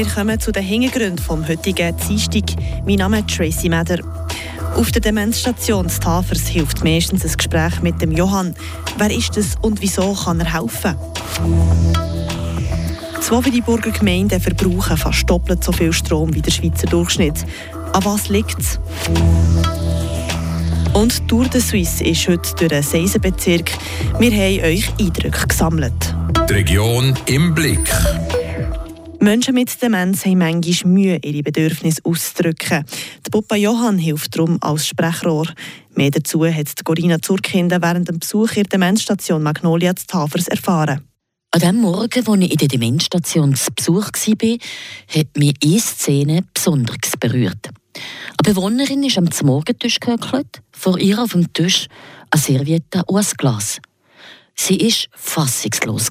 Wir kommen zu den Hintergründen vom heutigen Dienstag. Mein Name ist Tracy Meder. Auf der Demenzstation des Tafers hilft meistens ein Gespräch mit dem Johann. Wer ist es und wieso kann er helfen? Zwei Freiburger Gemeinden verbrauchen fast doppelt so viel Strom wie der Schweizer Durchschnitt. An was liegt es? Und Tour de Suisse ist heute durch den Seisenbezirk. Wir haben euch Eindrücke gesammelt. Die Region im Blick. Menschen mit Demenz haben manchmal Mühe, ihre Bedürfnisse auszudrücken. Die Papa Johann hilft darum als Sprechrohr. Mehr dazu hat Corinna Zurkinder während dem Besuch in der Demenzstation Magnolia zu Tafers erfahren. An dem Morgen, als ich in der Demenzstation zu Besuch war, hat mich eine Szene besonders berührt. Eine Bewohnerin ist am Morgentisch gehöckelt, vor ihr auf dem Tisch eine Serviette und ein Glas. Sie war fassungslos.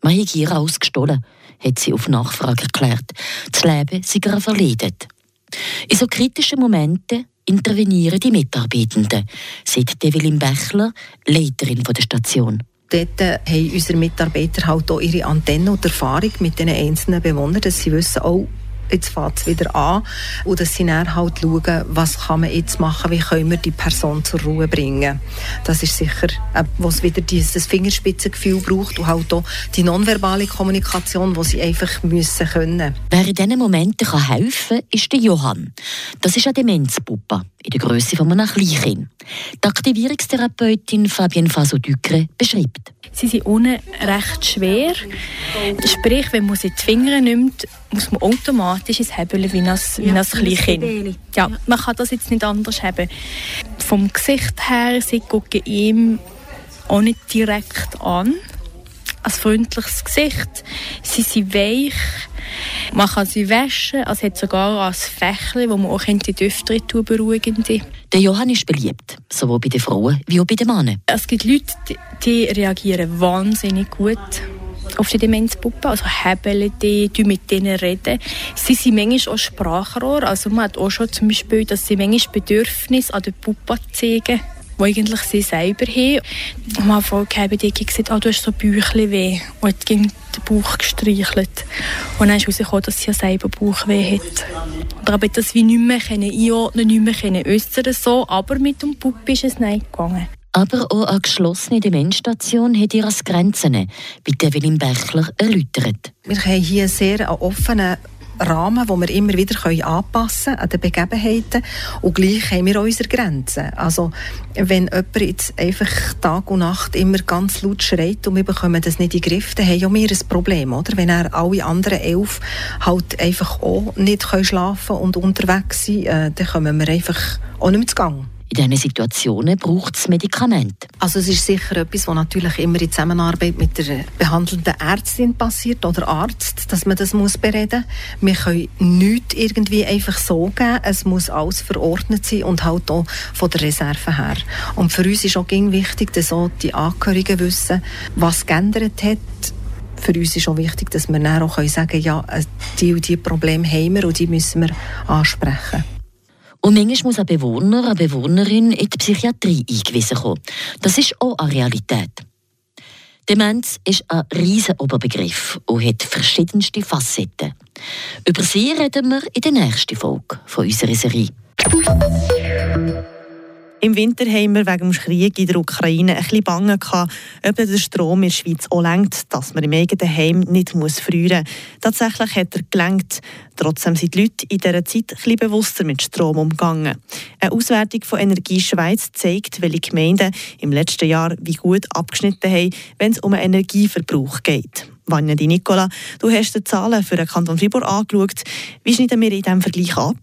Man hat ihr ausgestohlen hat sie auf Nachfrage erklärt. Das Leben sei ihr verledet. In so kritischen Momenten intervenieren die Mitarbeitenden, sagt Evelyn Bechler, Leiterin der Station. Dort haben unsere Mitarbeiter halt auch ihre Antenne und Erfahrung mit den einzelnen Bewohnern, dass sie wissen, oh, jetzt fängt es wieder an. Und dass sie dann halt schauen, was kann man jetzt machen, wie können wir die Person zur Ruhe bringen. Das ist sicher, äh, was wieder dieses Fingerspitzengefühl braucht und halt auch die nonverbale Kommunikation, die sie einfach müssen können. Wer in diesen Momenten helfen kann, ist der Johann. Das ist eine Demenzpuppe in der Größe von einem Kleinkind. Die Aktivierungstherapeutin Fabienne Faso-Ducre beschreibt. Sie sind unten recht schwer. Sprich, wenn man sie die Finger nimmt, muss man automatisch ins Hebeln wie ein, wie ein Kleinkind. Ja, man kann das jetzt nicht anders haben. Vom Gesicht her, sie gucken ihm auch nicht direkt an. Ein freundliches Gesicht. Sie sind weich. Man kann sie waschen. Es hat sogar ein Fächchen, wo man auch die Düfte tun beruhigende. Der Johann ist beliebt, sowohl bei den Frauen wie auch bei den Männern. Es gibt Leute, die reagieren wahnsinnig gut auf die Demenzpuppe, also hebeln die, die mit denen reden. Sie sind manchmal auch Sprachrohr, also man hat auch schon zum Beispiel, dass sie manchmal Bedürfnisse an der Puppe zeigen die eigentlich sie selber haben. Am Anfang haben die gesagt, oh, du hast so Bäuchchen weh. Und hat den Bauch gestreichelt. Und dann ist herausgekommen, dass sie ja selber Bauchweh hat. Aber das wie nicht mehr einordnen, nicht mehr äußern so. Aber mit dem Puppe ist es nicht gegangen. Aber auch eine geschlossene Demenzstation hat ihre Grenzen, wie Evelyn Bechler erläutert. Wir haben hier sehr einen offenen Rahmen, den wir immer wieder anpassen können an den Begebenheiten. Und gleich haben wir unsere Grenzen. Also, wenn jemand jetzt einfach Tag und Nacht immer ganz laut schreit und wir bekommen das nicht in den Griff, dann haben ja wir ein Problem, oder? Wenn er alle anderen elf halt einfach auch nicht schlafen können und unterwegs sind, äh, dann kommen wir einfach auch nicht mehr zu Gang. In diesen Situationen braucht es Medikamente. Also es ist sicher etwas, was natürlich immer in Zusammenarbeit mit der behandelnden Ärztin passiert oder Arzt, dass man das muss bereden. Wir können nichts irgendwie einfach so geben. Es muss alles verordnet sein und halt auch von der Reserve her. Und für uns ist auch wichtig, dass auch die Angehörigen wissen, was geändert hat für uns ist auch wichtig, dass wir dann auch sagen können, ja, die und die Probleme haben wir und die müssen wir ansprechen. Und manchmal muss ein Bewohner, eine Bewohnerin in die Psychiatrie eingewiesen kommen. Das ist auch eine Realität. Demenz ist ein riesiger Oberbegriff und hat verschiedenste Facetten. Über sie reden wir in der nächsten Folge von unserer Serie. Im Winter haben wir wegen dem Krieg in der Ukraine ein bisschen Bange gehabt, ob der Strom in der Schweiz auch lenkt, dass man im eigenen Heim nicht muss frieren muss. Tatsächlich hat er gelenkt. Trotzdem sind die Leute in dieser Zeit ein bisschen bewusster mit Strom umgegangen. Eine Auswertung von Energie Schweiz zeigt, welche Gemeinden im letzten Jahr wie gut abgeschnitten haben, wenn es um den Energieverbrauch geht. Vanja Di Nicola, du hast die Zahlen für den Kanton Fribourg angeschaut. Wie schneiden wir in diesem Vergleich ab?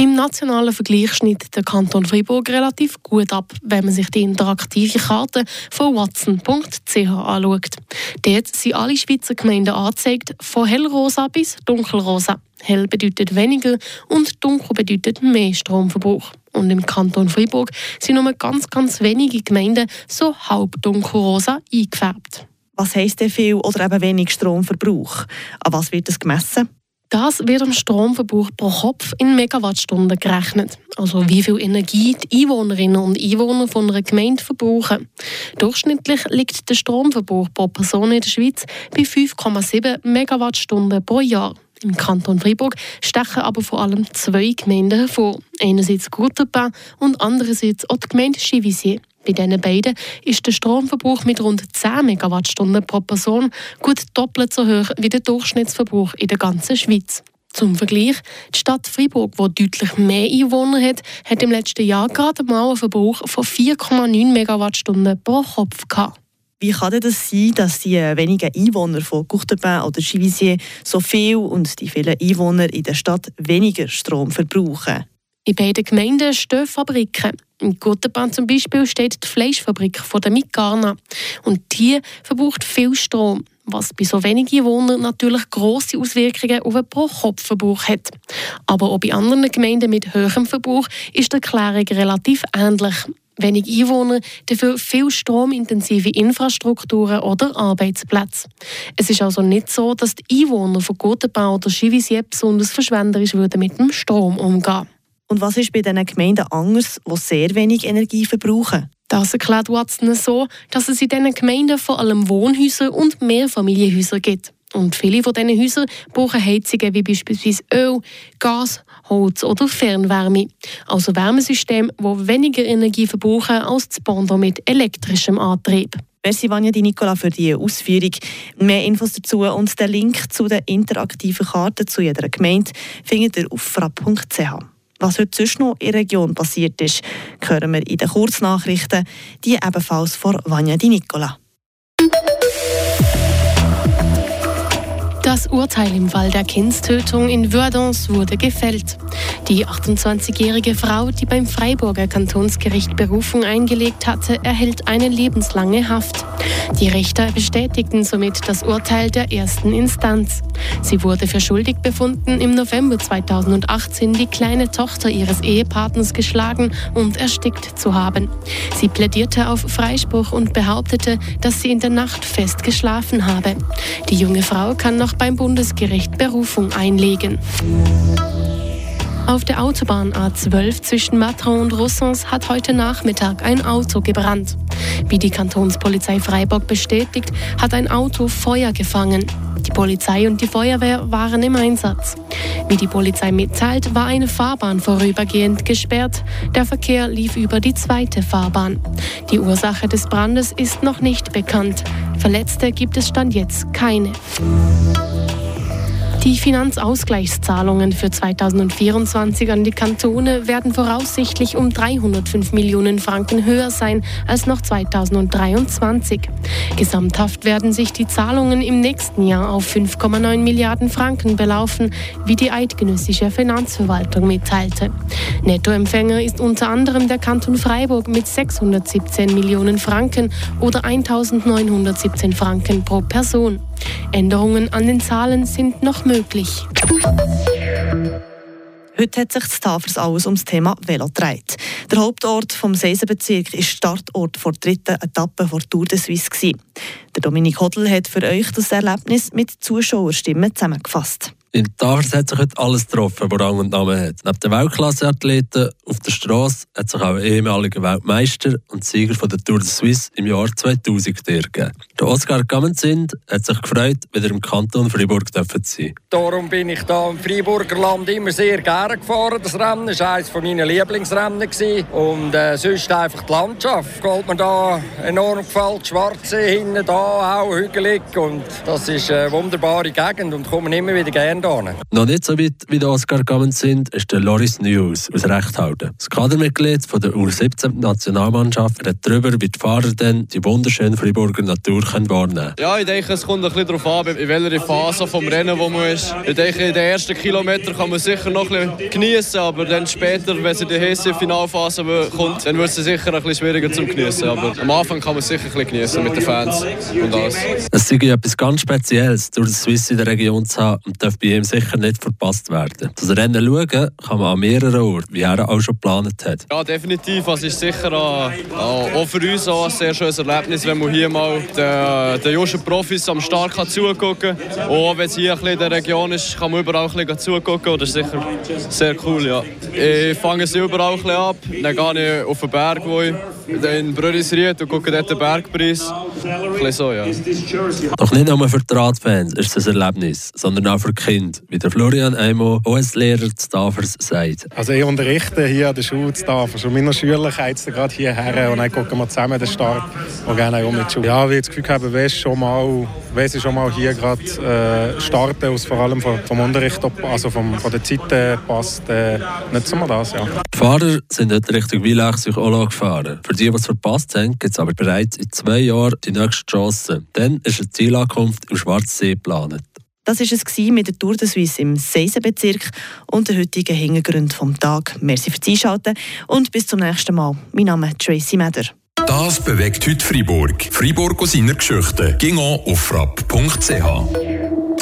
Im nationalen Vergleich schneidet der Kanton Fribourg relativ gut ab, wenn man sich die interaktive Karte von watson.ch anschaut. Dort sind alle Schweizer Gemeinden angezeigt, von hellrosa bis dunkelrosa. Hell bedeutet weniger und dunkel bedeutet mehr Stromverbrauch. Und im Kanton Fribourg sind nur ganz, ganz wenige Gemeinden so halb dunkelrosa eingefärbt. Was heisst denn viel oder eben wenig Stromverbrauch? An was wird das gemessen? Das wird am Stromverbrauch pro Kopf in Megawattstunden gerechnet. Also wie viel Energie die Einwohnerinnen und Einwohner von einer Gemeinde verbrauchen. Durchschnittlich liegt der Stromverbrauch pro Person in der Schweiz bei 5,7 Megawattstunden pro Jahr. Im Kanton Freiburg stechen aber vor allem zwei Gemeinden hervor. Einerseits Courtepin und andererseits auch die Gemeinde Chivisier. Bei diesen beiden ist der Stromverbrauch mit rund 10 Megawattstunden pro Person gut doppelt so hoch wie der Durchschnittsverbrauch in der ganzen Schweiz. Zum Vergleich, die Stadt Freiburg, die deutlich mehr Einwohner hat, hat im letzten Jahr gerade mal einen Verbrauch von 4,9 Megawattstunden pro Kopf gehabt. Wie kann denn das sein, dass die wenigen Einwohner von Courtepin oder Chivisier so viel und die vielen Einwohner in der Stadt weniger Strom verbrauchen? In beiden Gemeinden stehen Fabriken. In Gottenbahn zum Beispiel steht die Fleischfabrik von der Migarna. Und die verbraucht viel Strom, was bei so wenigen Einwohnern natürlich grosse Auswirkungen auf den Pro-Kopf-Verbrauch hat. Aber auch bei anderen Gemeinden mit höherem Verbrauch ist die Erklärung relativ ähnlich. Wenig Einwohner, dafür viel stromintensive Infrastrukturen oder Arbeitsplätze. Es ist also nicht so, dass die Einwohner von Gothenburg oder Chivisier besonders verschwenderisch würden mit dem Strom umgehen. Und was ist bei diesen Gemeinden anders, die sehr wenig Energie verbrauchen? Das erklärt Watson so, dass es in diesen Gemeinden vor allem Wohnhäuser und Mehrfamilienhäuser gibt. Und viele von diesen Häusern brauchen Heizungen wie beispielsweise Öl, Gas, Holz oder Fernwärme. Also Wärmesysteme, die weniger Energie verbrauchen als das Pendant mit elektrischem Antrieb. Merci Vanja Di Nicola für die Ausführung. Mehr Infos dazu und den Link zu den interaktiven Karten zu jeder Gemeinde findet ihr auf frapp.ch. Was heute sonst noch in der Region passiert ist, hören wir in den Kurznachrichten, die ebenfalls von Vanja Di Nicola. Das Urteil im Fall der Kindstötung in Verdance wurde gefällt. Die 28-jährige Frau, die beim Freiburger Kantonsgericht Berufung eingelegt hatte, erhält eine lebenslange Haft. Die Richter bestätigten somit das Urteil der ersten Instanz. Sie wurde für schuldig befunden, im November 2018 die kleine Tochter ihres Ehepartners geschlagen und erstickt zu haben. Sie plädierte auf Freispruch und behauptete, dass sie in der Nacht fest geschlafen habe. Die junge Frau kann noch beim Bundesgericht Berufung einlegen. Auf der Autobahn A12 zwischen Matron und Rossens hat heute Nachmittag ein Auto gebrannt. Wie die Kantonspolizei Freiburg bestätigt, hat ein Auto Feuer gefangen. Die Polizei und die Feuerwehr waren im Einsatz. Wie die Polizei mitteilt, war eine Fahrbahn vorübergehend gesperrt. Der Verkehr lief über die zweite Fahrbahn. Die Ursache des Brandes ist noch nicht bekannt. Verletzte gibt es stand jetzt keine. Die Finanzausgleichszahlungen für 2024 an die Kantone werden voraussichtlich um 305 Millionen Franken höher sein als noch 2023. Gesamthaft werden sich die Zahlungen im nächsten Jahr auf 5,9 Milliarden Franken belaufen, wie die eidgenössische Finanzverwaltung mitteilte. Nettoempfänger ist unter anderem der Kanton Freiburg mit 617 Millionen Franken oder 1917 Franken pro Person. Änderungen an den Zahlen sind noch möglich. Heute hat sich das Tafers alles ums Thema Velo gedreht. Der Hauptort vom Seisenbezirk ist Startort der dritten Etappe der Tour de Suisse. Der Dominik Hodl hat für euch das Erlebnis mit Zuschauerstimmen zusammengefasst. In Tafers hat sich heute alles getroffen, was Rang und Namen hat. Neben den Weltklasseathleten auf der Straße hat sich auch ein ehemaliger Weltmeister und Sieger von der Tour de Suisse im Jahr 2000 gegeben. Der Oskar Gammenzind hat sich gefreut, wieder im Kanton Freiburg zu sein. Darum bin ich da im Freiburger Land immer sehr gerne gefahren. Das Rennen war eines meiner Lieblingsrennen. Und äh, sonst einfach die Landschaft. Gefällt mir da enorm gefällt. Schwarze hinten da, auch hügelig. Und das ist eine wunderbare Gegend und kommen immer wieder gerne hierhin. Noch nicht so weit wie der Oskar Gammenzind ist der Loris News aus Rechthalten. Das Kadermitglied von der U17-Nationalmannschaft redet darüber, wie die Fahrer dann die wunderschöne Freiburger Natur können wahrnehmen Ja, ich denke, es kommt ein bisschen darauf an, in welcher Phase vom Rennen wo man ist. Ich denke, in den ersten Kilometern kann man sicher noch ein bisschen genießen, aber dann später, wenn es in die heiße Finalphase kommt, dann wird es sicher ein bisschen schwieriger zum Genießen. Aber am Anfang kann man sicher ein bisschen genießen mit den Fans und alles. Es ist etwas ganz Spezielles, durch das Swiss in der Region zu haben und darf bei ihm sicher nicht verpasst werden. Das Rennen schauen kann man an mehreren Orten, wie er auch schon geplant hat. Ja, definitiv. Es ist sicher auch, auch für uns auch ein sehr schönes Erlebnis, wenn man hier mal den, den jungen Profis am Start kann zugucken kann. Auch wenn es hier ein bisschen in der Region ist, kann man überall ein bisschen zugucken. Das ist sicher sehr cool. Ja. Ich fange sie überall ein bisschen ab. Dann gehe ich auf den Berg, wo ich in Brörisried und schauen dort den Bergpreis. Ein bisschen so, ja. Doch nicht nur für die Radfans ist es ein Erlebnis, sondern auch für die Kinder, wie der Florian Eimo, OS-Lehrer zu Tafers, sagt. Also ich unterrichte hier an der Schule zu Tafers und meiner Schüler kommen gerade hierher und dann gucken wir zusammen den Start und gehen auch mit Schule. Ja, wie ich das Gefühl habe, wenn schon mal, wenn sie schon mal hier gerade äh, starten, aus vor allem vom, vom Unterricht, also vom, von der Zeit äh, passt, äh, nutzen wir das, ja. Die Fahrer sind heute Richtung Villach sich auch gefahren. Für die, die es verpasst haben, gibt es aber bereits in zwei Jahren die nächste Chance. Dann ist eine Zielankunft im Schwarzsee geplant. Das war es mit der Tour de Suisse im Seisenbezirk und den heutigen Hintergründen vom Tag. Merci fürs Einschalten und bis zum nächsten Mal. Mein Name ist Tracy Meder. Das bewegt heute Freiburg. Freiburg aus seiner Geschichte. Ging auf frapp.ch.